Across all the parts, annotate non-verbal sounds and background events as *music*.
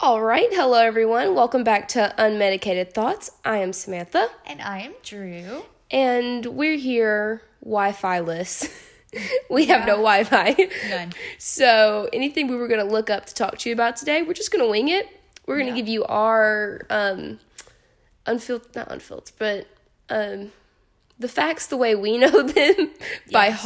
All right, hello everyone. Welcome back to Unmedicated Thoughts. I am Samantha, And I am Drew. and we're here Wi-Fi less. *laughs* we have no Wi-Fi. None. So anything we were going to look up to talk to you about today, we're just going to wing it. We're going to Yeah. give you our um, unfiltered, not unfiltered, but um, the facts the way we know *laughs* them by Yes.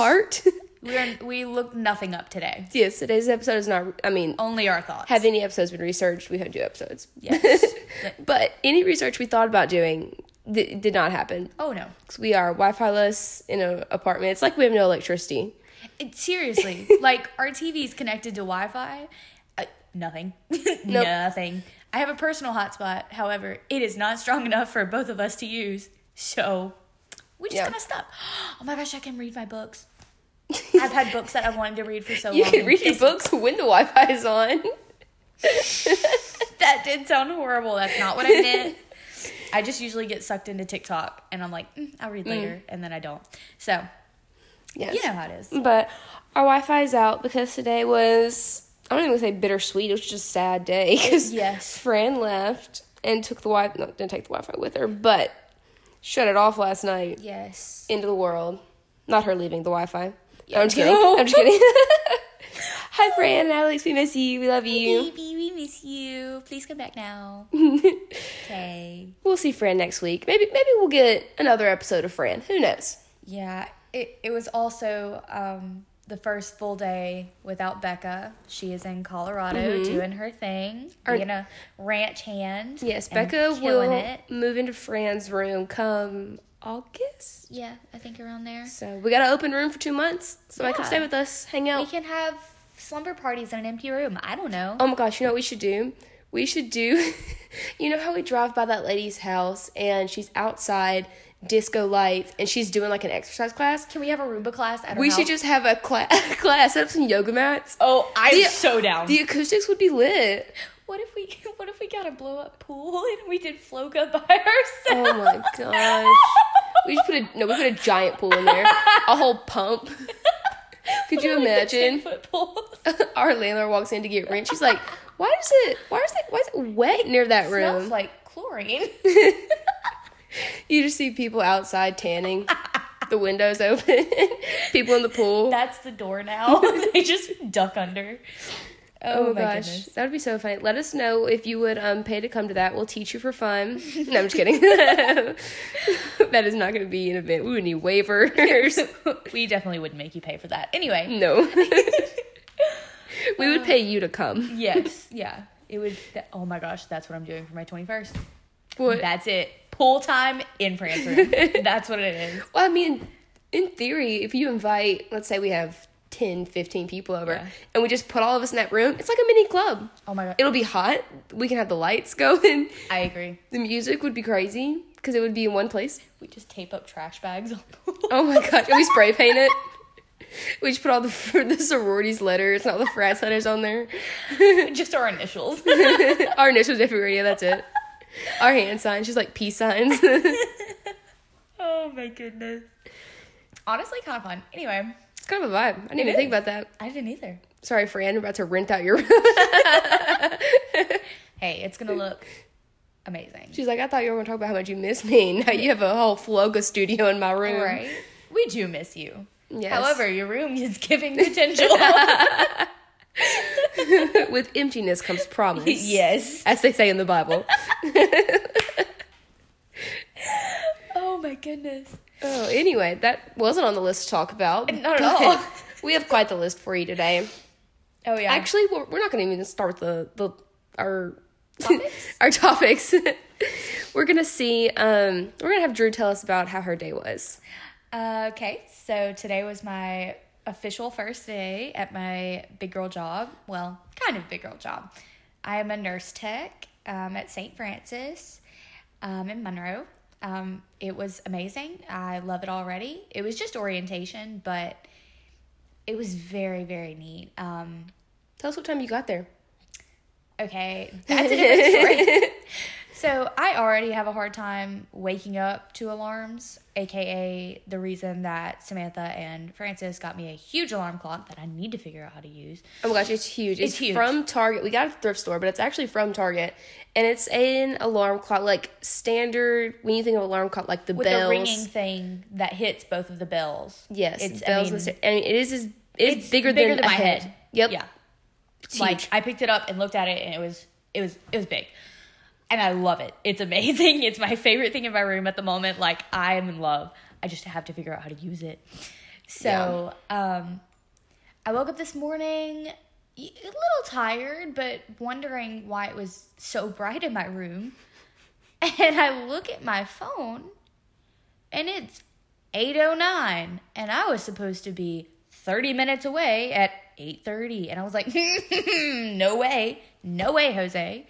*laughs* heart. We're we looked nothing up today. yes, today's episode is not. I mean, Only our thoughts. have any episodes been researched? We've had two episodes. Yes. *laughs* but any research we thought about doing th- did not happen. oh no, because we are Wi-Fi less in an apartment. It's like we have no electricity. It, seriously, *laughs* like our TV is connected to Wi-Fi. Uh, nothing. *laughs* Nothing. I have a personal hotspot. However, it is not strong enough for both of us to use. So we just Yeah. kind of stuck. *gasps* Oh my gosh, I can read my books. I've had books that I've wanted to read for so *laughs* You long. can read your books when the Wi-Fi is on. That did sound horrible. That's not what I meant. *laughs* I just usually get sucked into TikTok and I'm like, mm, I'll read later, and then I don't. So, Yes. you know how it is. But our Wi-Fi is out because today was I don't even say bittersweet. It was just a sad day because Yes. Fran left and took the Wi Fi, No, didn't take the Wi-Fi with her, but shut it off last night Yes. into the world. Not her leaving the Wi-Fi. No, Yeah. I'm just kidding. I'm *laughs* just kidding. *laughs* Hi, Fran and Alex. We miss you. We love you. Baby, we miss you. Please come back now. *laughs* Okay. We'll see Fran next week. Maybe maybe we'll get another episode of Fran. Who knows? Yeah, it, it was also um, the first full day without Becca. She is in Colorado doing her thing, Or- being a ranch hand. Yes, Becca will it. move into Fran's room come August. Yeah, I think around there. So we got an open room for two months. Somebody come Yeah. stay with us, hang out. We can have slumber parties in an empty room. I don't know. Oh my gosh, you know what we should do? We should do, *laughs* you know how we drive by that lady's house and she's outside, disco lights, and she's doing like an exercise class? Can we have a Zumba class at our We house? should just have a cla- *laughs* class, set up some yoga mats. Oh, I'm The- so down. The acoustics would be lit. what if we what if we got a blow up pool and we did Floga by *laughs* ourselves? Oh my gosh. We just put a no, we put a giant pool in there, a whole pump. *laughs* Could you imagine? *laughs* Our landlord walks in to get rent. She's like, "Why is it? Why is it? Why is it wet near that room? Smells room?" like chlorine. *laughs* you just see people outside tanning, the windows open, people in the pool. That's the door now. they just duck under. Oh, Oh, gosh, goodness. that would be so funny. Let us know if you would um pay to come to that. We'll teach you for fun. *laughs* No, I'm just kidding. *laughs* that is not going to be an event. We would need waivers. *laughs* we definitely wouldn't make you pay for that. Anyway, no. we would pay you to come. yes, yeah. It would. That, oh my gosh, that's what I'm doing for my 21st. What? That's it. Pool time in France that's what it is. Well, I mean, in theory, if you invite, let's say we have 10, 15 people over, Yeah. and we just put all of us in that room, it's like a mini club. Oh my god. It'll be hot. We can have the lights *laughs* going. I agree. The music would be crazy because it would be in one place. We just tape up trash bags. *laughs* Oh my gosh. And we spray paint it. We just put all the the sororities letters and all the frats letters on there. *laughs* just our initials. Our initials everywhere. Yeah, that's it. Our hand signs, just like peace signs. oh my goodness. Honestly, kind of fun. Anyway, it's kind of a vibe. I didn't It even think about that. I didn't either. Sorry, Fran. We're about to rent out your room. *laughs* Hey, it's gonna look amazing. She's like, I thought you were going to talk about how much you miss me. *laughs* Now you have a whole Floga studio in my room. Right? We do miss you. Yes. However, your room is giving potential. *laughs* With emptiness comes promise. yes. As they say in the Bible. Oh my goodness. Oh, anyway, that wasn't on the list to talk about. Not at all. *laughs* we have quite the list for you today. Oh yeah. Actually, we're, we're not going to even start the, the our Topics? *laughs* our topics. *laughs* we're going to see, um, we're going to have Drew tell us about how her day was. Uh, okay, so today was my official first day at my big girl job. Well, kind of big girl job. I am a nurse tech um, at St. Francis um, in Monroe. Um, it was amazing. I love it already. It was just orientation, but it was very, very neat. Um, Tell us what time you got there. okay, that's a different story. *laughs* So I already have a hard time waking up to alarms, aka the reason that Samantha and Francis got me a huge alarm clock that I need to figure out how to use. Oh my gosh, it's huge. It's, It's huge. from Target. We got it at the thrift store, but it's actually from Target. And it's an alarm clock, like standard, when you think of alarm clock, like the With bells. the ringing thing that hits both of the bells. Yes, It's- I bells mean, and sta- I mean, it is, is it's, It's bigger, bigger than, than my head. head. Yep. Yeah. It's like huge. I picked it up and looked at it and it was it was it was big. And I love it. It's amazing. *laughs* It's my favorite thing in my room at the moment. Like I am in love. I just have to figure out how to use it. So, um I woke up this morning a little tired, but wondering why it was so bright in my room. *laughs* And I look at my phone and it's 809 and I was supposed to be 30 minutes away at 8:30 and I was like *laughs* no way no way Jose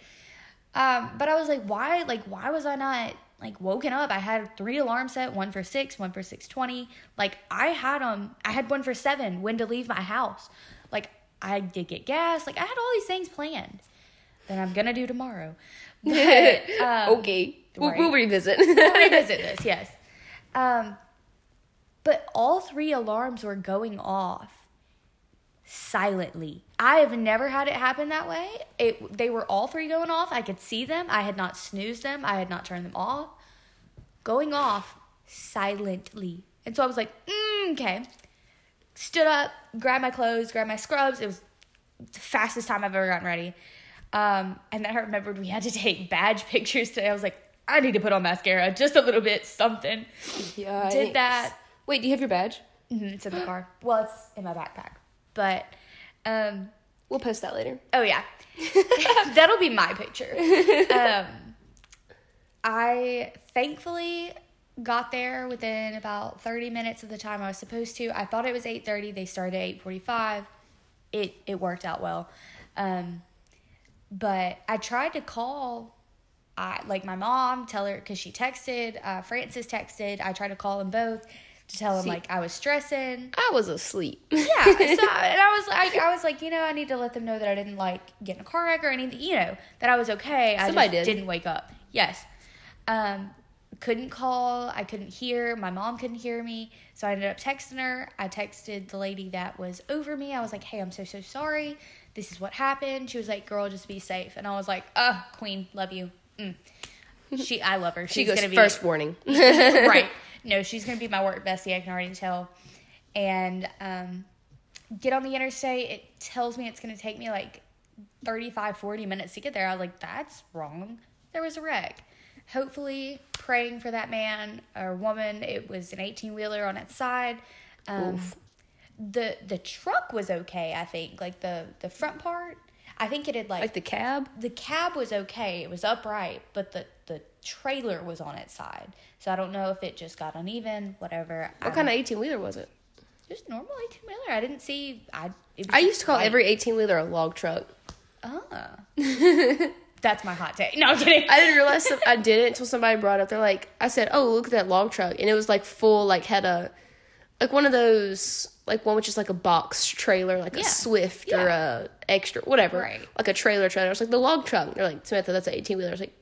um but I was like why like why was I not like woken up I had three alarms set one for 6 one for 6:20 like I had um I had one for 7 when to leave my house like I did get gas like I had all these things planned that I'm going to do tomorrow *laughs* but um, okay. We'll, we'll revisit. we'll *laughs* revisit this, yes. Um, but all three alarms were going off silently. I have never had it happen that way. It they were all three going off. I could see them. I had not snoozed them. I had not turned them off. Going off silently. And so I was like, mm, okay. Stood up, grabbed my clothes, grabbed my scrubs. It was the fastest time I've ever gotten ready. Um, and then I remembered we had to take badge *laughs* pictures today. I was like, I need to put on mascara, just a little bit, something. yeah, Did that. Wait, do you have your badge? Mhm, It's in the car. Well, it's in my backpack. But, um, We'll post that later. oh yeah, *laughs* that'll be my picture. Um, I thankfully got there within about 30 minutes of the time I was supposed to. I thought it was 8:30. They started at 8:45. It it worked out well. Um, but I tried to call I like my mom, tell her because she texted, uh, Francis texted. I tried to call them both to tell them See- like I was stressing. I was asleep. Yeah, so *laughs* and I was like, I was like, you know, I need to let them know that I didn't like get in a car wreck or anything. You know, that I was okay. I Somebody just did. didn't wake up. Yes, um, couldn't call. I couldn't hear. My mom couldn't hear me, so I ended up texting her. I texted the lady that was over me. I was like, hey, I'm so so sorry. This is what happened. She was like, girl, just be safe. And I was like, uh, queen, love you. Mm. She, I love her. she She's goes gonna be first warning. *laughs* right. No, she's gonna be my work bestie. I can already tell. And um, get on the interstate. It tells me it's gonna take me like 35, 40 minutes to get there. I was like, that's wrong. There was a wreck. Hopefully, praying for that man or woman. It was an 18 wheeler on its side. Um, the the truck was okay. I think like the the front part. I think it had like like the cab. the cab was okay. It was upright, but the the trailer was on its side. So I don't know if it just got uneven, whatever. What kind of 18 wheeler was it? Just normal eighteen wheeler. I didn't see. I. It was I used to call white. every 18 wheeler a log truck. Ah. *laughs* That's my hot take. No, I'm kidding. I didn't realize some, I did it until somebody brought it up. They're like, I said, "Oh, look at that log truck," and it was like full, like had a, like one of those, like one which is like a box trailer, like Yeah. a Swift or a extra, whatever, Right. like a trailer trailer. It's like the log truck. They're like, Samantha, that's an eighteen wheeler. I was like, "Uh,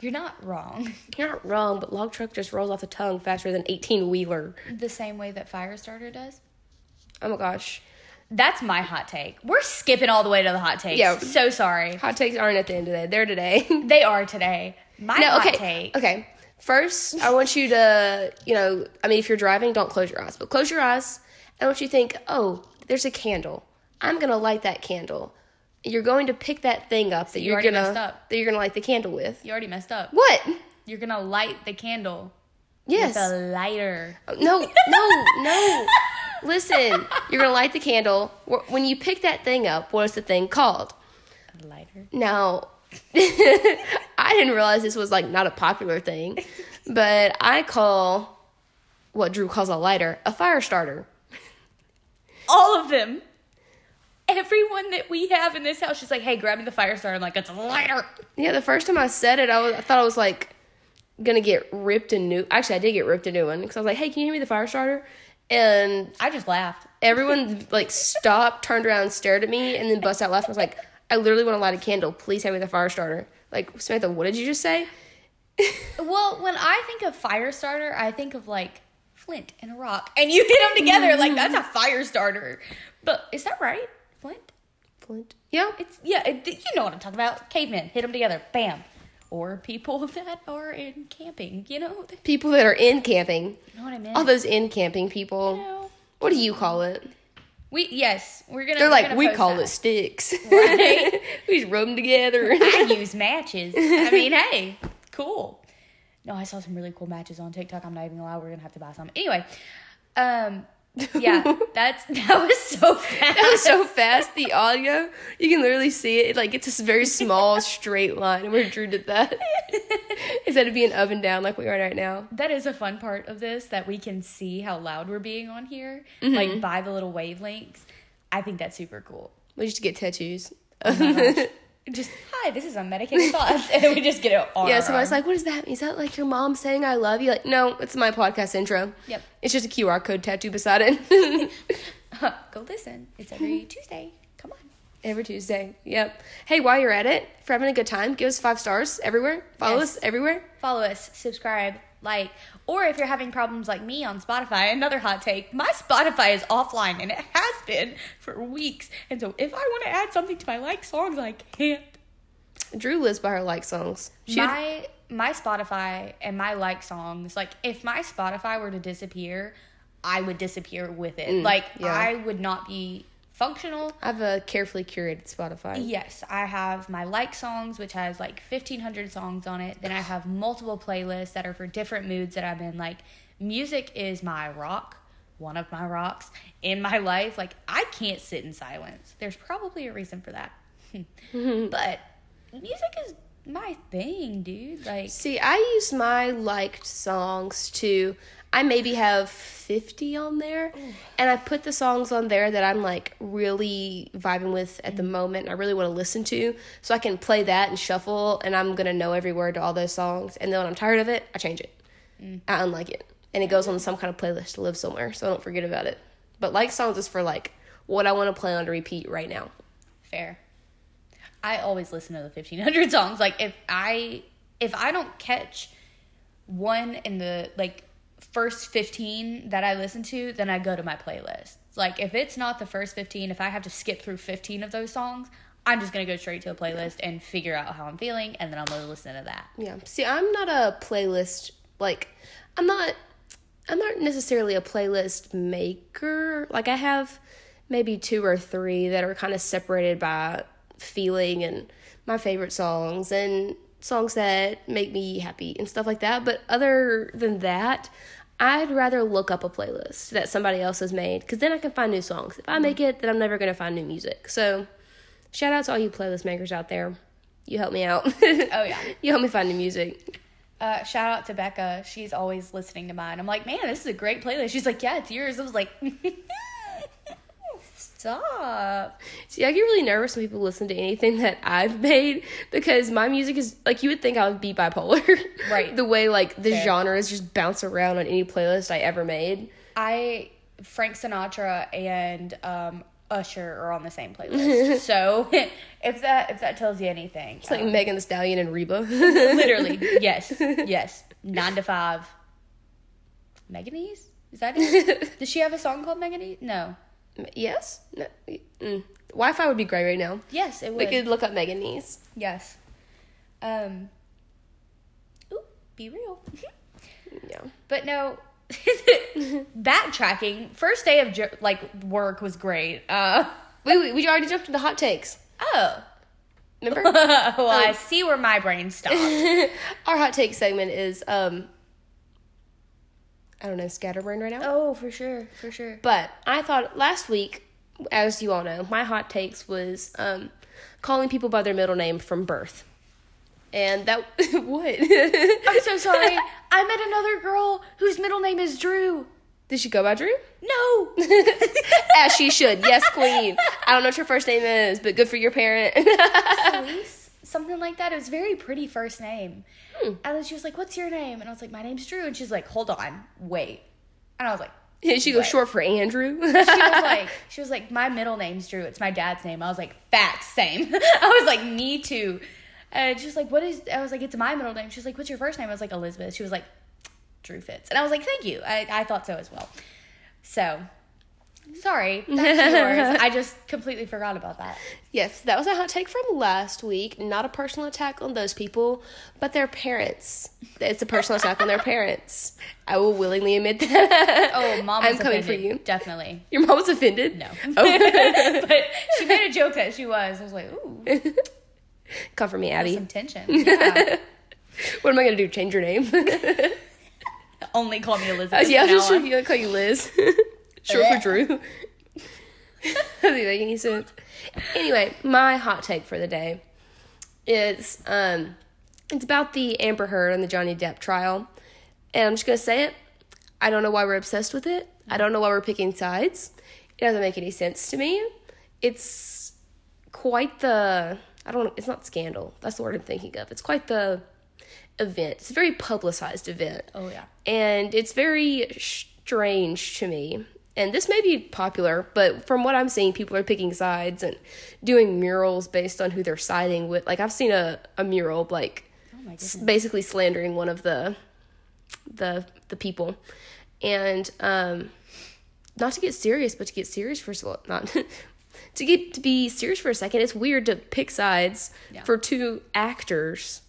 You're not wrong. *laughs* you're not wrong, but log truck just rolls off the tongue faster than eighteen wheeler. The same way that fire starter does. Oh my gosh, That's my hot take. We're skipping all the way to the hot takes. Yeah. So sorry. hot takes aren't at the end of the day. They're today. *laughs* They are today. My no, hot okay, take. okay. First, I want you to, you know, I mean, if you're driving, don't close your eyes, but close your eyes. And I want you to think, oh, there's a candle. I'm gonna light that candle. You're going to pick that thing up that you you're gonna up. that you're gonna light the candle with. You already messed up. What? You're gonna light the candle Yes. with a lighter. Uh, no, no, no. Listen, you're gonna light the candle. When you pick that thing up, what is the thing called? A lighter. Now, *laughs* I didn't realize this was like not a popular thing, but I call what Drew calls a lighter a fire starter. all of them. Everyone that we have in this house, she's like, "Hey, grab me the fire starter." I'm like, "It's a lighter." Yeah, the first time I said it, I was I thought I was like gonna get ripped a new. Actually, I did get ripped a new one because I was like, "Hey, can you give me the fire starter?" And I just laughed. everyone like stopped, turned around, stared at me, and then bust out laughing. I was like, "I literally want to light a candle. Please have me the fire starter." Like Samantha, what did you just say? *laughs* Well, when I think of fire starter, I think of like flint and a rock, and you hit them together. Like mm-hmm. that's a fire starter. But is that right? Yeah. It's yeah. It, you know what I'm talking about. Cavemen hit them together. Bam. Or people *laughs* that are in camping. You know. People that are in camping. You know what I mean? All those in camping people. You know. What do you call it? We yes, we're gonna. They're like, gonna we call that. it sticks. Right. *laughs* we just rub them together. I use matches. I *laughs* mean, hey, cool. No, I saw some really cool matches on TikTok. I'm not even gonna lie. We're gonna have to buy some. Anyway, um, yeah, *laughs* that's that was so fast. that was so fast. The audio, you can literally see it. It like it's this very *laughs* small straight line, and where Drew did that *laughs* instead of being up and down like we are right now. That is a fun part of this that we can see how loud we're being on here, Mm-hmm. like by the little wavelengths. I think that's super cool. We just get tattoos. Just hi, this is unmedicated thoughts, and then we just get it on. yeah, our somebody's arm. like, "What is that? Is that like your mom saying I love you?" Like, no, it's my podcast intro. Yep. It's just a QR code tattoo beside it. *laughs* *laughs* go listen. It's every *laughs* Tuesday. Come on. Every Tuesday. Yep. Hey, while you're at it, if you're having a good time, give us five stars everywhere. Follow Yes. us everywhere. follow us, subscribe, like, or if you're having problems like me on Spotify, another hot take, my Spotify is offline and it has been for weeks. And so if I want to add something to my like songs, I can't. Drew lives by her like songs. She would- my my Spotify and my like songs, like if my Spotify were to disappear, I would disappear with it. Mm, like yeah. I would not be functional. I have a carefully curated Spotify. Yes, I have my like songs, which has like 1,500 songs on it. Then I have multiple playlists that are for different moods that I'm in. Like, music is my rock, one of my rocks in my life. Like, I can't sit in silence. There's probably a reason for that. *laughs* but music is my thing, dude. Like, See, I use my liked songs to. I maybe have 50 on there, and I put the songs on there that I'm like really vibing with at the mm. moment. and I really want to listen to, so I can play that and shuffle, and I'm gonna know every word to all those songs. And then when I'm tired of it, I change it. Mm. I unlike it, and it goes on some kind of playlist to live somewhere, so I don't forget about it. But like songs is for like what I want to play on to repeat right now. fair. I always listen to the 1500 *laughs* songs. Like if I if I don't catch one in the like first 15 that I listen to, then I go to my playlist. Like if it's not the first 15, if I have to skip through 15 of those songs, I'm just to go straight to a playlist and figure out how I'm feeling and then I'm to listen to that. Yeah. See, I'm not a playlist like I'm not I'm not necessarily a playlist maker. Like I have maybe two or three that are kind of separated by feeling and my favorite songs and songs that make me happy and stuff like that. But other than that, I'd rather look up a playlist that somebody else has made because then I can find new songs. If I make it, then I'm never going to find new music. So, shout out to all you playlist makers out there. You help me out. Oh yeah. *laughs* You help me find new music. Uh, shout out to Becca. She's always listening to mine. I'm like, man, this is a great playlist. She's like, yeah, it's yours. I was like, *laughs* stop. See, I get really nervous when people listen to anything that I've made because my music is like you would think I would be bipolar. *laughs* Right. the way like the Fair. genres just bounce around on any playlist I ever made. I Frank Sinatra and um, Usher are on the same playlist. *laughs* so *laughs* if that if that tells you anything, It's like Megan Thee Stallion and Reba. literally, yes, yes, nine to five. Meganese? Is that it? Does she have a song called Meganese? No. Yes? No. Mm. Wi-Fi would be great right now. Yes, it We could look up Megan Nees. Yes. Um. Ooh, be real. *laughs* Yeah. But no, *laughs* backtracking. First day of like work was great. Uh *laughs* Wait, wait, we already jumped into hot takes. oh. Remember? well, I see where my brain stopped. Our hot take segment is um I don't know, scatterbrain right now. oh, for sure, for sure. But I thought last week, as you all know, my hot takes was um, calling people by their middle name from birth. And that, *laughs* what? I'm so sorry. *laughs* I met another girl whose middle name is Drew. Did she go by Drew? No. *laughs* As she should. Yes, queen. I don't know what your first name is, but good for your parent. Something like that. It was a very pretty first name. Hmm. And then she was like, "What's your name?" And I was like, "My name's Drew." And she's like, "Hold on, wait." And I was like, she goes short for Andrew. she was like, she was like, my middle name's Drew. It's my dad's name. I was like, facts, same. I was like, me too. And she's like, "What is?" I was like, "It's my middle name." She's like, "What's your first name?" I was like, "Elizabeth." She was like, "Drew Fitz," and I was like, "Thank you." I I thought so as well. So, sorry, that's yours. *laughs* I just completely forgot about that. Yes, that was a hot take from last week. Not a personal attack on those people, but their parents. It's a personal attack on their parents. I will willingly admit that. Oh, mom, *laughs* I'm was coming for offended. you. Definitely. Your mom was offended? No. Oh. *laughs* but she made a joke that she was. I was like, ooh, Come for me, Abby. some tension. Yeah. What am I going to do? Change your name? Only call me Elizabeth. yeah, I'll just now on. yeah, call you Liz. Short for Drew. *laughs* Doesn't make any sense. Anyway, my hot take for the day is um, it's about the Amber Heard and the Johnny Depp trial, and I'm just gonna say it. I don't know why we're obsessed with it. I don't know why we're picking sides. It doesn't make any sense to me. It's quite the I don't. It's not scandal. That's the word I'm thinking of. It's quite the event. It's a very publicized event Oh yeah. and it's very strange to me. And this may be popular, but from what I'm seeing, people are picking sides and doing murals based on who they're siding with. Like I've seen a, a mural like Oh s- basically slandering one of the the the people, and um, not to get serious, but to get serious first of all, not *laughs* to get to be serious for a second. It's weird to pick sides Yeah. for two actors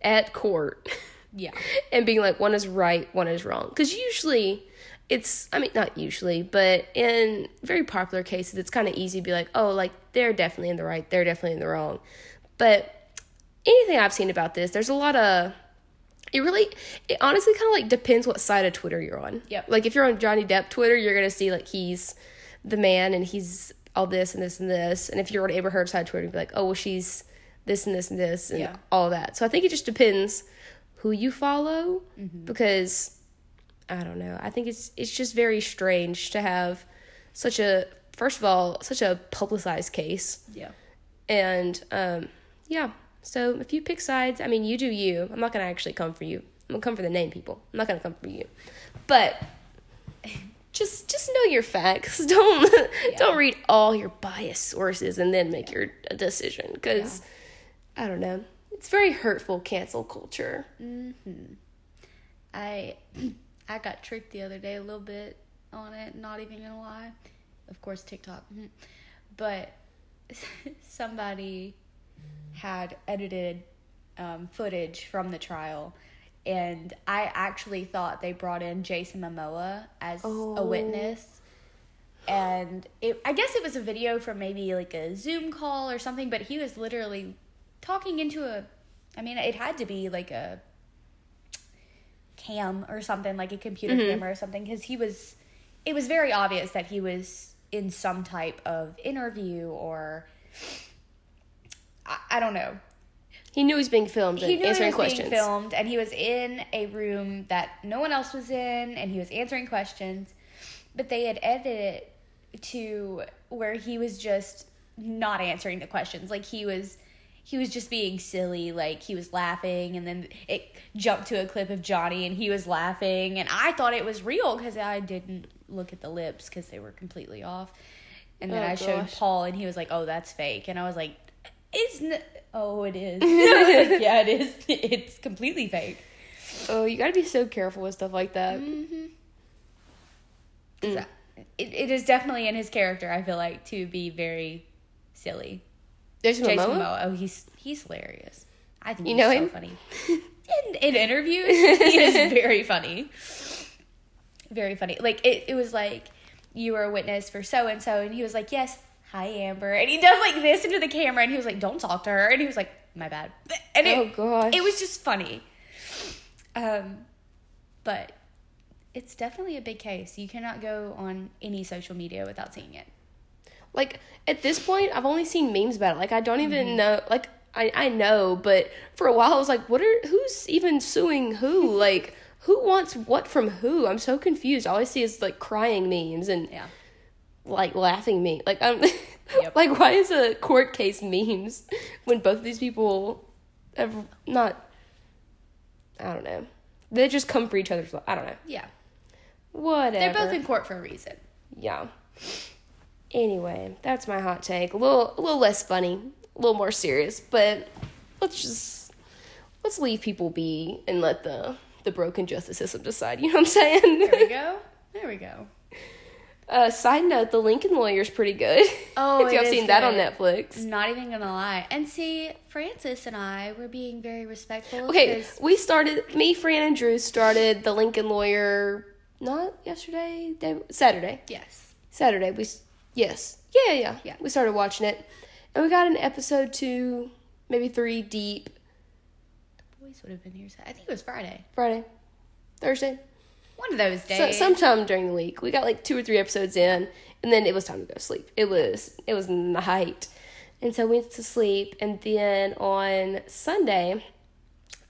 at court Yeah. *laughs* and being like one is right, one is wrong. Because usually it's, I mean, not usually, but in very popular cases, it's kind of easy to be like, oh, like they're definitely in the right, they're definitely in the wrong. But anything I've seen about this, there's a lot of, it really, it honestly kind of like depends what side of Twitter you're on. Yep. Like if you're on Johnny Depp Twitter, you're going to see like he's the man and he's all this and this and this. And if you're on Amber Heard's side of Twitter, you'd be like, oh, well, she's this and this and this and Yeah. all that. So I think it just depends who you follow Mm-hmm. because I don't know. I think it's it's just very strange to have such a first of all such a publicized case Yeah. and um yeah. So if you pick sides, I mean you do you. I'm not gonna actually come for you. I'm gonna come for the name people. I'm not gonna come for you. But *laughs* just just know your facts. *laughs* Don't don't read all your biased sources and then make your decision because I don't know. It's very hurtful cancel culture. Hmm. I *clears throat* I got tricked the other day a little bit on it, not even gonna lie. Of course TikTok. mhm. But *laughs* somebody had edited um, footage from the trial and I actually thought they brought in Jason Momoa as a Oh. witness. And it, I guess it was a video from maybe like a Zoom call or something, but he was literally talking into a I mean, it had to be like a cam or something like a computer mm-hmm. camera or something because he was it was very obvious that he was in some type of interview or I, I don't know. He knew he was being filmed and he knew he was questions. being filmed and he was in a room that no one else was in and he was answering questions. But they had edited it to where he was just not answering the questions. Like he was he was just being silly like he was laughing and then it jumped to a clip of johnny and he was laughing and i thought it was real because i didn't look at the lips because they were completely off. And then Oh, i showed paul and he was like oh that's fake. And i was like it's n- oh it is. *laughs* *laughs* Like, yeah it is. It's completely fake. Oh, you gotta be so careful with stuff like that. Mm-hmm. Mm. It, it is definitely in his character i feel like to be very silly Jason jason Momoa? momoa. Oh he's he's hilarious. I think You he's know so him? funny. In, in interviews he is *laughs* very funny. Very funny. Like it, it was like you were a witness for so and so and he was like yes hi amber. And he does like this into the camera and he was like don't talk to her. And he was like my bad. And it, Oh, gosh. it was just funny. Um but it's definitely a big case. You cannot go on any social media without seeing it Like at this point, I've only seen memes about it. Like I don't Mm-hmm. even know. Like I I know, but for a while I was like, what are who's even suing who? *laughs* like who wants what from who? I'm so confused. All I see is like crying memes and yeah like laughing me. Like I'm *laughs* Yep. like why is a court case memes *laughs* when both of these people have not I don't know. They just come for each other's I don't know. yeah Whatever. they're both in court for a reason yeah. Anyway, that's my hot take. A little a little less funny, a little more serious, but let's just let's leave people be and let the the broken justice system decide. You know what I'm saying? There we go. *laughs* There we go. Uh, side note: The Lincoln Lawyer is pretty good. Oh, *laughs* if y'all it is seen that on good. Netflix. Not even gonna lie. And see, Francis and I were being very respectful. Okay, we started. Me, Fran, and Drew started the Lincoln Lawyer. Not yesterday. Day, Saturday. Yes. Saturday. We yes. Yeah, yeah, yeah. We started watching it, and we got an episode two, maybe three deep. The boys would have been here. I think it was Friday. Friday, Thursday. One of those So, days. sometime during the week, we got like two or three episodes in, and then it was time to go to sleep. It was it was night, and so we went to sleep. And then on Sunday,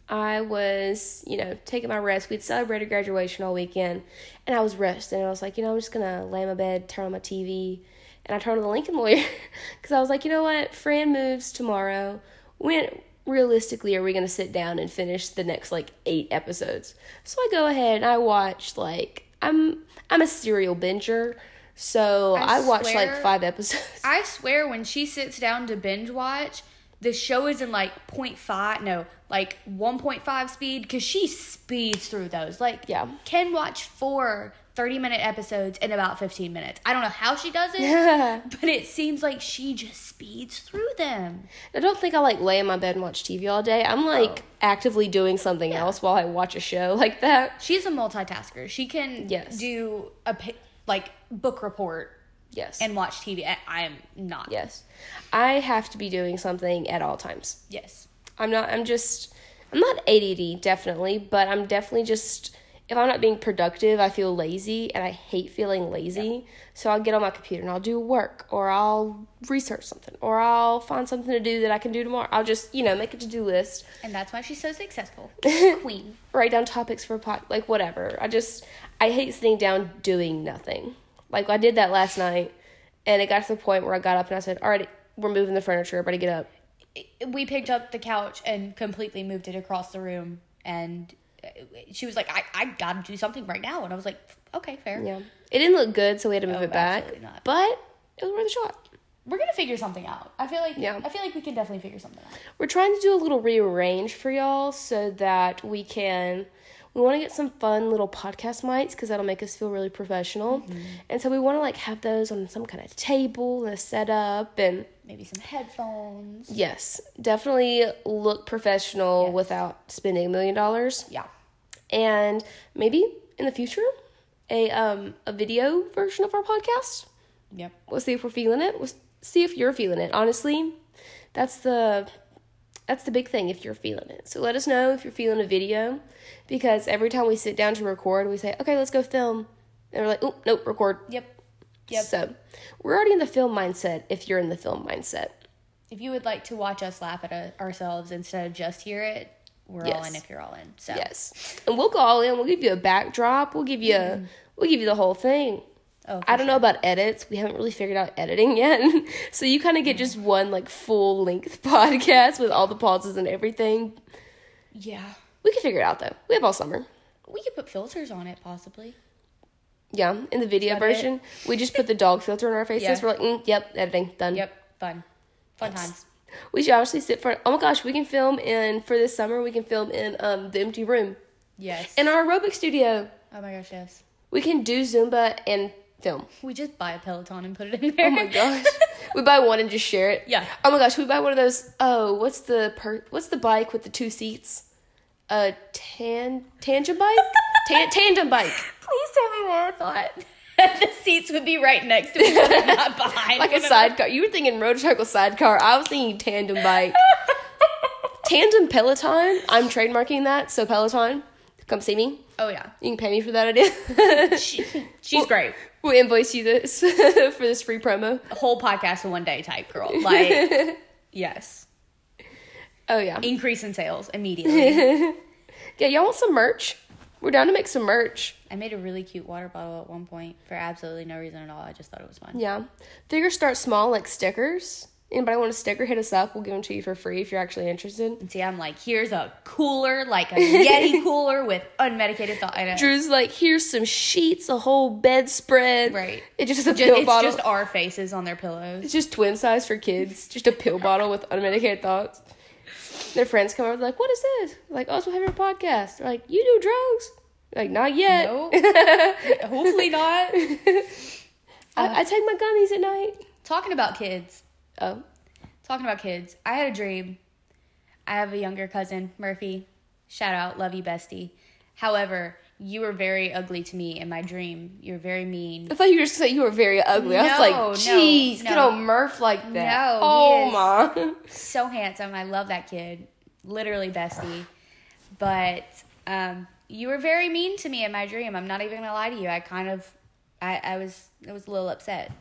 I was you know taking my rest. We'd celebrated graduation all weekend, and I was resting. And I was like, you know, I'm just gonna lay in my bed, turn on my TV, and I turned on the Lincoln Lawyer *laughs* because I was like, you know what, Fran moves tomorrow. When realistically are we gonna sit down and finish the next like eight episodes? So I go ahead and I watch like I'm I'm a serial binger, so I I, watched like five episodes. I swear, when she sits down to binge watch, the show is in like 0.5, no, like 1.5 speed because she speeds through those. Like, Yeah. can watch four 30 minute episodes in about 15 minutes. I don't know how she does it, *laughs* but it seems like she just speeds through them. I don't think I like lay in my bed and watch TV all day. I'm like Oh. actively doing something else while I watch a show like that. She's a multitasker. She can Yes. do a like book report Yes. and watch TV. I- I am not. yes. I have to be doing something at all times. Yes. I'm not I'm just I'm not ADD definitely, but I'm definitely just if I'm not being productive, I feel lazy and I hate feeling lazy. So I'll get on my computer and I'll do work or I'll research something or I'll find something to do that I can do tomorrow. I'll just, you know, make a to-do list, And that's why she's so successful. *laughs* Queen. write down topics for a pod, like whatever. I just I hate sitting down doing nothing. Like I did that last night and it got to the point where I got up and I said, "All right, we're moving the furniture. Everybody get up." we picked up the couch and completely moved it across the room and she was like i, I gotta do something right now and i was like okay fair Yeah. It didn't look good, so we had to move Oh, it back. not. But it was worth a shot. we're gonna figure something out i feel like Yeah. i feel like we can definitely figure something out We're trying to do a little rearrange for y'all so that we can. We want to get some fun little podcast mics because that'll make us feel really professional. Mm-hmm. And so we want to like have those on some kind of table and a setup. And maybe some headphones yes, definitely look professional Yes. without spending a million dollars. yeah And maybe in the future, a um a video version of our podcast. yep We'll see if we're feeling it. We'll see if you're feeling it. Honestly, that's the that's the big thing if you're feeling it. So let us know if you're feeling a video because every time we sit down to record, we say, "Okay, let's go film." And we're like, "Oh, nope, record." yep Yep. So, we're already in the film mindset if you're in the film mindset. if you would like to watch us laugh at uh, ourselves instead of just hear it we're all in if you're all in so Yes. And we'll go all in. We'll give you a backdrop. We'll give you a we'll give you the whole thing. oh, I don't know about edits. We haven't really figured out editing yet. *laughs* so you kind of get just one like full length *laughs* podcast with all the pauses and everything. yeah We can figure it out though. We have all summer. we could put filters on it possibly Yeah, in the video that it? version, we just put the dog filter on our faces. Yeah. We're like, mm, yep, editing done. yep fun fun times We should honestly sit for. Oh my gosh, we can film in for this summer. We can film in um the empty room yes in our aerobic studio. oh my gosh yes We can do Zumba and film. We just buy a Peloton and put it in there. Oh my *laughs* gosh, we buy one and just share it. Yeah. Oh my gosh, we buy one of those. Oh, what's the per? What's the bike with the two seats? A tan tangent bike. *laughs* Tan- tandem bike. Please tell me what I thought. *laughs* the seats would be right next to each other, not *laughs* behind. like a sidecar. You were thinking motorcycle sidecar. I was thinking tandem bike. *laughs* tandem Peloton. I'm trademarking that. So Peloton, come see me. Oh yeah, You can pay me for that idea. she, she's great. we'll invoice you this for this free promo. A whole podcast in one day type girl. Like yes, Oh yeah. increase in sales immediately. Yeah, y'all want some merch? We're down to make some merch. I made a really cute water bottle at one point for absolutely no reason at all. I just thought it was fun. Yeah. Figure start small like stickers. Anybody want a sticker? Hit us up. We'll give them to you for free if you're actually interested. And see, I'm like, here's a cooler, like a Yeti *laughs* cooler with unmedicated thought. I know. Drew's like, here's some sheets, a whole bedspread. Right. It just is a Ju- pill it's bottle. just our faces on their pillows. It's just twin size for kids. Just a pill bottle with unmedicated thoughts. Their friends come over, like, "What is this?" Like, "Oh, it's my favorite podcast." They're like, "You do drugs?" Like, not yet. Nope. *laughs* Hopefully not. I, uh, I take my gummies at night. Talking about kids. Oh, Talking about kids. I had a dream. I have a younger cousin, Murphy. Shout out, love you, bestie. However, you were very ugly to me in my dream. You're very mean. I thought you were just saying you were very ugly. I was No, like, no, "Jeez, get no. on Murph like that." No, oh my. so handsome. I love that kid. Literally bestie. But um, you were very mean to me in my dream. I'm not even gonna lie to you. I kind of I, I was I was a little upset.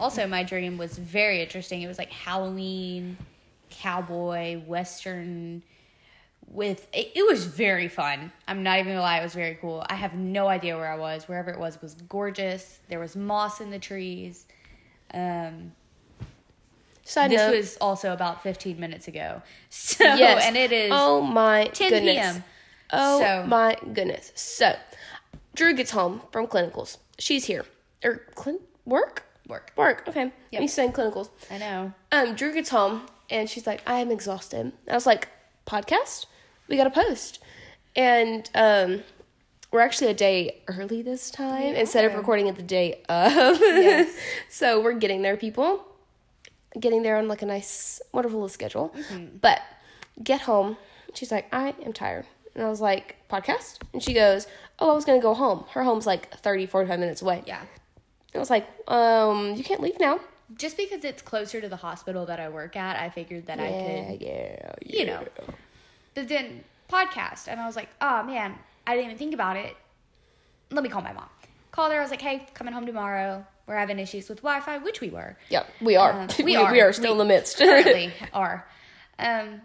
Also my dream was very interesting. It was like Halloween, cowboy, western with it, it was very fun. I'm not even gonna lie, it was very cool. I have no idea where I was. Wherever it was was gorgeous. There was moss in the trees. Um Side this note. was also about 15 minutes ago. *laughs* So, yes. and it is Oh my 10 goodness. p.m. Oh So- my goodness. So, Drew gets home from clinicals. She's here. Or clin- work? work. Work. Okay. Yep. He's saying clinicals. I know. Um, Drew gets home and she's like, I am exhausted. I was like, podcast? We got to post. And um, we're actually a day early this time instead of recording it the day of. Yes. *laughs* so we're getting there, people. Getting there on like a nice, wonderful little schedule. Mm-hmm. But get home. She's like, I am tired. And I was like, podcast? And she goes, Oh, I was going to go home. Her home's like 30, 45 minutes away. Yeah. I was like, um, you can't leave now. Just because it's closer to the hospital that I work at, I figured that I Yeah, could, yeah, you know. But then podcast, and I was like, oh man, I didn't even think about it. Let me call my mom. Called her. I was like, hey, coming home tomorrow. We're having issues with Wi-Fi, which we were. Yeah, we are. Um, *laughs* we, we are. We are still We in the midst. *laughs* currently are. Um,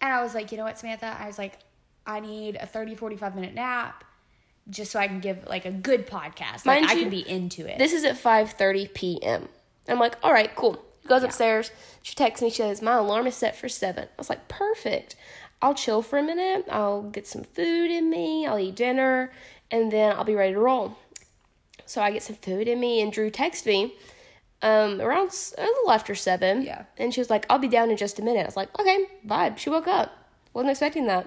and I was like, you know what, Samantha? I was like, I need a 30, 45 minute nap just so I can give like a good podcast. Like Mind I can be into it. this is at 5.30 p.m. I'm like, all right, cool. She goes upstairs. She texts me. She says, my alarm is set for 7. I was like, perfect. I'll chill for a minute. I'll get some food in me. I'll eat dinner. And then I'll be ready to roll. So I get some food in me. And Drew texts me um, around a little after 7. Yeah. And she was like, I'll be down in just a minute. I was like, okay, vibe. She woke up. Wasn't expecting that.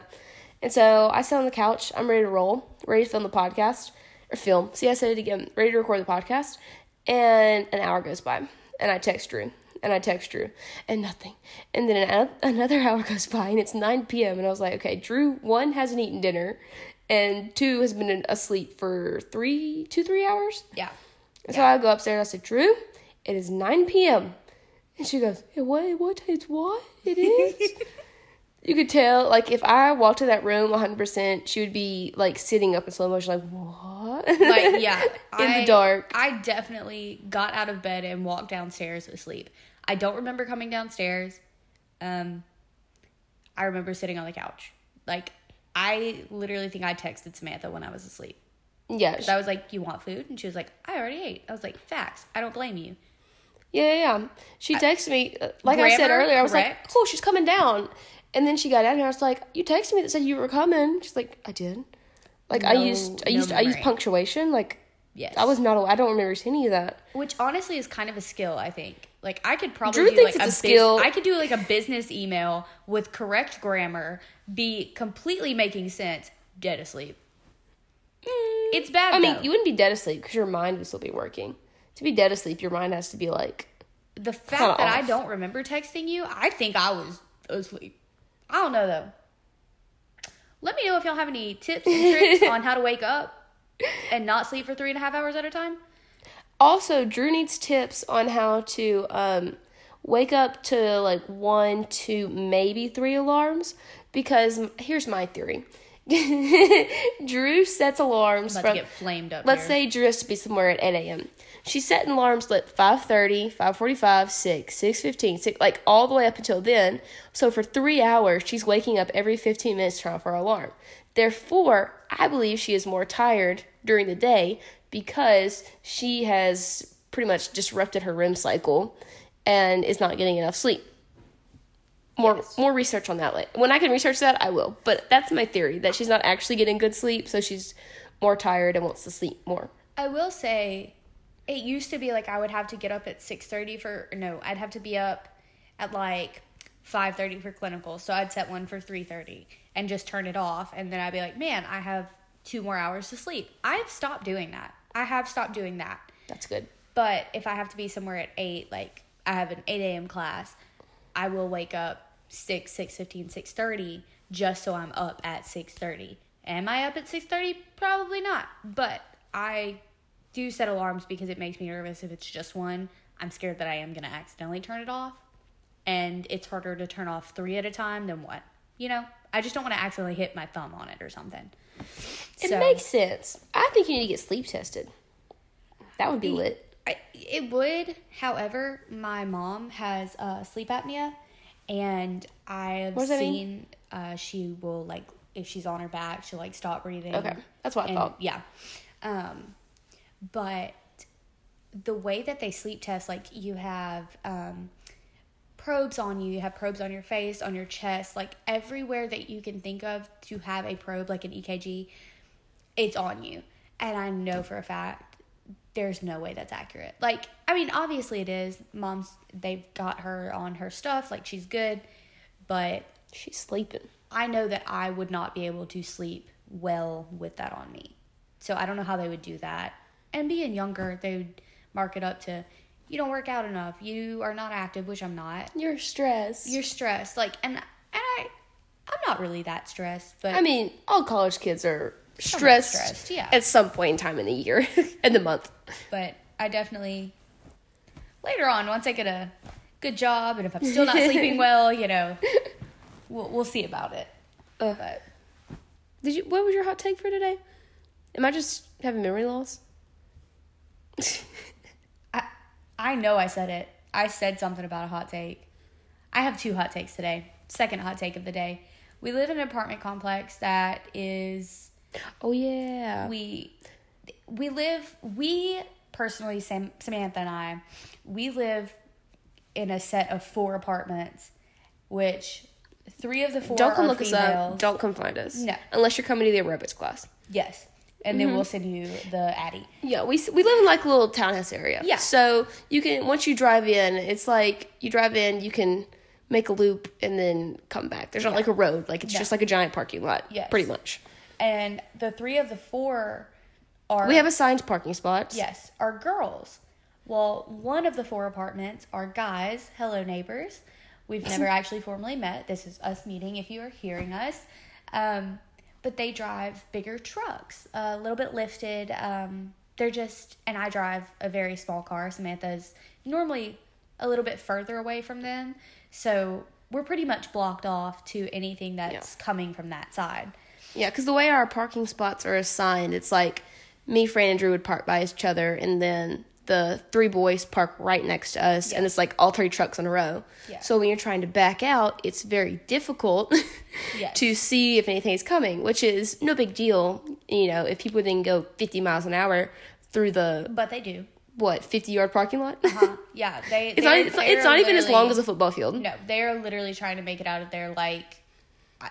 And so I sit on the couch. I'm ready to roll, ready to film the podcast or film. See, I said it again. Ready to record the podcast. And an hour goes by, and I text Drew, and I text Drew, and nothing. And then an, another *laughs* hour goes by, and it's 9 p.m. And I was like, okay, Drew, one, hasn't eaten dinner, and two, has been asleep for three, two, three hours. yeah. So I go upstairs and I said, Drew, it is 9 p.m. And she goes, "Eh, what, what, it's what? It is? *laughs* you could tell, like, if I walked to that room 100%, she would be, like, sitting up in slow motion, like, what? Like, yeah. *laughs* in I- the dark. I definitely got out of bed and walked downstairs asleep. I don't remember coming downstairs. Um, I remember sitting on the couch. Like, I literally think I texted Samantha when I was asleep. Yeah. I was like, "You want food?" And she was like, "I already ate." I was like, "Facts. I don't blame you." Yeah, yeah, yeah. She texted me, uh, like I said earlier, I was correct. like, oh, she's coming down. And then she got down here. I was like, you texted me that said you were coming. She's like, I did. Like I used, I no used, I used punctuation. Like Yes. I was not. I don't remember seeing any of that. Which honestly is kind of a skill, I think. Like I could probably Drew do thinks like it's a, a skill. Bus- I could do like a business email with correct grammar, be completely making sense, dead asleep. Mm. It's bad. I mean, you wouldn't be dead asleep because your mind would still be working. To be dead asleep, your mind has to be like, the fact that I don't remember texting you, I think I was asleep. I don't know though. Let me know if y'all have any tips and tricks *laughs* on how to wake up and not sleep for three and a half hours at a time. Also, Drew needs tips on how to um, wake up to like one, two, maybe three alarms. Because here's my theory *laughs* Drew sets alarms from. to get flamed up. Let's here. say Drew has to be somewhere at 8 a.m. She's setting alarms at 5.30, 5.45, 6, 6.15, 6, like all the way up until then. So for three hours, she's waking up every 15 minutes trying for her alarm. Therefore, I believe she is more tired during the day because she has pretty much disrupted her REM cycle and is not getting enough sleep. More more research on that. When I can research that, I will. But that's my theory that she's not actually getting good sleep, so she's more tired and wants to sleep more. I will say, it used to be like I would have to get up at six thirty for or no, I'd have to be up at like 5:30 for clinical. So I'd set one for 3:30 and just turn it off and then I'd be like, "Man, I have 2 more hours to sleep." I've stopped doing that. I have stopped doing that. That's good. But if I have to be somewhere at 8, like I have an 8 a.m. class, I will wake up 6, 6.15, 6.30 just so I'm up at 6.30. Am I up at 6.30? Probably not. But I do set alarms because it makes me nervous if it's just one. I'm scared that I am going to accidentally turn it off. And it's harder to turn off three at a time than what? You know, I just don't want to accidentally hit my thumb on it or something. It So- makes sense. I think you need to get sleep tested. That would be lit. I, it would. However, my mom has uh, sleep apnea, and I've What does that mean? seen uh, she will like if she's on her back, she'll like stop breathing. Okay, that's what I and, thought. Yeah, um, but the way that they sleep test, like you have um, probes on you, you have probes on your face, on your chest, like everywhere that you can think of to have a probe, like an EKG, it's on you. And I know for a fact there's no way that's accurate. Like, I mean, obviously it is. Mom's, they've got her on her stuff, like she's good, but She's sleeping. I know that I would not be able to sleep well with that on me. So I don't know how they would do that. And being younger, they would mark it up to you don't work out enough, you are not active, which I'm not. You're stressed. You're stressed. Like and and I I'm not really that stressed, but I mean, all college kids are stressed, stressed, yeah. at some point in time in the year, *laughs* in the month. but I definitely later on once I get a good job and if I'm still not sleeping *laughs* well, you know, we'll we'll see about it. Ugh. But Did you? What was your hot take for today? Am I just having memory loss? *laughs* I I know I said it. I said something about a hot take. I have two hot takes today. Second hot take of the day. We live in an apartment complex that is oh yeah. we we live we personally Sam, Samantha and I we live in a set of four apartments which three of the 4 Don't come are look us up. Don't come find us. No. Unless you're coming to the aerobics class. Yes. And then mm-hmm. we'll send you the Addy. Yeah, we we live in like a little townhouse area. Yeah. So you can once you drive in, it's like you drive in, you can make a loop and then come back. There's not like a road, like it's No. just like a giant parking lot. Yes. Pretty much. And the three of the four are We have assigned parking spots. Yes, are girls. Well, one of the four apartments are guys. Hello, neighbors. We've never *laughs* actually formally met. This is us meeting if you are hearing us. Um, but they drive bigger trucks, a little bit lifted. Um, they're just, and I drive a very small car. Samantha's normally a little bit further away from them. So we're pretty much blocked off to anything that's coming from that side. Yeah, because the way our parking spots are assigned, it's like me, Fran, and Drew would park by each other, and then the three boys park right next to us, and it's like all three trucks in a row. Yeah. So when you're trying to back out, it's very difficult *laughs* Yes. to see if anything's coming, which is no big deal. You know, if people didn't go 50 miles an hour through the But they do. what 50 yard parking lot. Uh, *laughs* yeah, they. it's not. It's, it's not even as long as a football field. No, they're literally trying to make it out of there like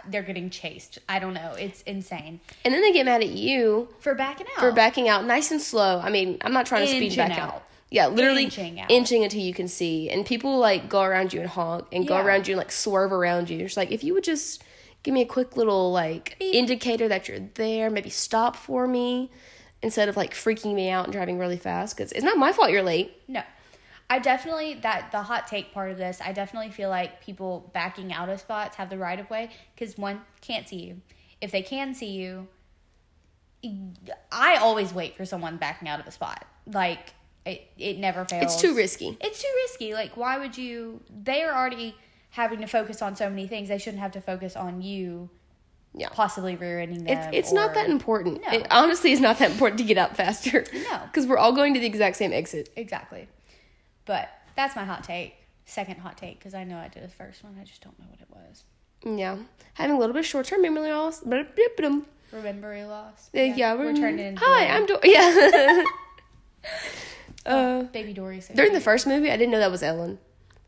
they're getting chased. I don't know. It's insane And then they get mad at you for backing out. for backing out nice and slow. I mean, I'm not trying to speed back out. out. Yeah, literally Inching out. inching, until you can see. And people like go around you and honk and go Yeah. around you and like swerve around you. It's like if you would just give me a quick little like indicator that you're there, maybe stop for me instead of like freaking me out and driving really fast because it's not my fault you're late. No. I definitely that the hot take part of this, I definitely feel like people backing out of spots have the right of way because one can't see you. If they can see you, I always wait for someone backing out of a spot. Like it, it never fails. It's too risky. It's too risky. Like why would you? They are already having to focus on so many things. They shouldn't have to focus on you. Yeah. Possibly rear-ending them. It's it's not that important. No. It honestly is not that important to get out faster. No. *laughs* Because we're all going to the exact same exit. Exactly. But that's my hot take. Second hot take because I know I did the first one. I just don't know what it was. Yeah. Having a little bit of short term memory loss. Remembery loss. Uh, yeah, we're turning into Hi, I'm Do- yeah. *laughs* *laughs* uh, baby Dory. so during the first movie, I didn't know that was Ellen.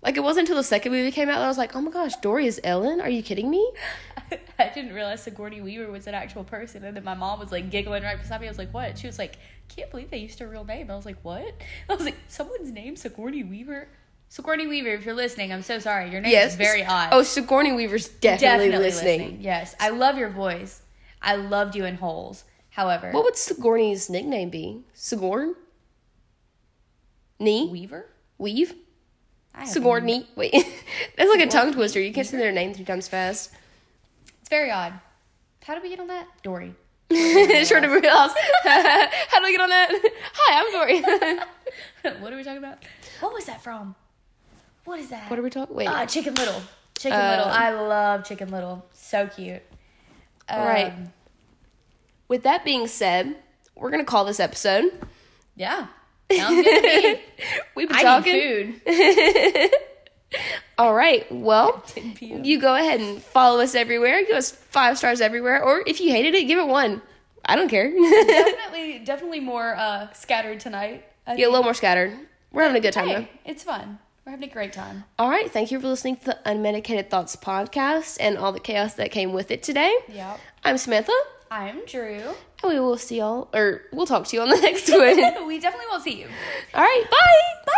Like it wasn't until the second movie came out that I was like, "Oh my gosh, Dory is Ellen? Are you kidding me?" *laughs* I didn't realize Sigourney Weaver was an actual person, and then my mom was like giggling right beside me. I was like, "What?" She was like, "Can't believe they used her real name." I was like, "What?" *laughs* I was like, "Someone's name Sigourney Weaver." Sigourney Weaver, if you're listening, I'm so sorry. Your name Yes. is very odd. Oh, Sigourney Weaver's definitely, definitely listening. listening. Yes, I love your voice. I loved you in Holes. However, What would Sigourney's nickname be? Sigourn? Knee? Weaver? Weave? Sigourney? Wait, *laughs* that's like a tongue twister. You can't say their name three times fast. It's very odd. How did we get on that? Dory. *laughs* Short of real house. *laughs* How do we get on that? Hi, I'm Dory. what are we talking about? What was that from? What is that? what are we talking? Wait. Ah, Chicken Little. Chicken Uh, Little. I love Chicken Little. So cute. All right. Um, With that being said, we're gonna call this episode. Yeah. Sounds good to me. *laughs* We've been I talking. food. *laughs* All right. Well, *laughs* you go ahead and follow us everywhere. Give us five stars everywhere, or if you hated it, give it one. I don't care. definitely, definitely more uh, scattered tonight. I Get a little more scattered. We're having a good time though. It's fun. We're having a great time. All right. Thank you for listening to the Unmedicated Thoughts podcast and all the chaos that came with it today. Yep. I'm Samantha, I'm Drew. and we will see y'all, or we'll talk to you on the *laughs* next one. *laughs* we definitely will see you. all right. Bye. Bye.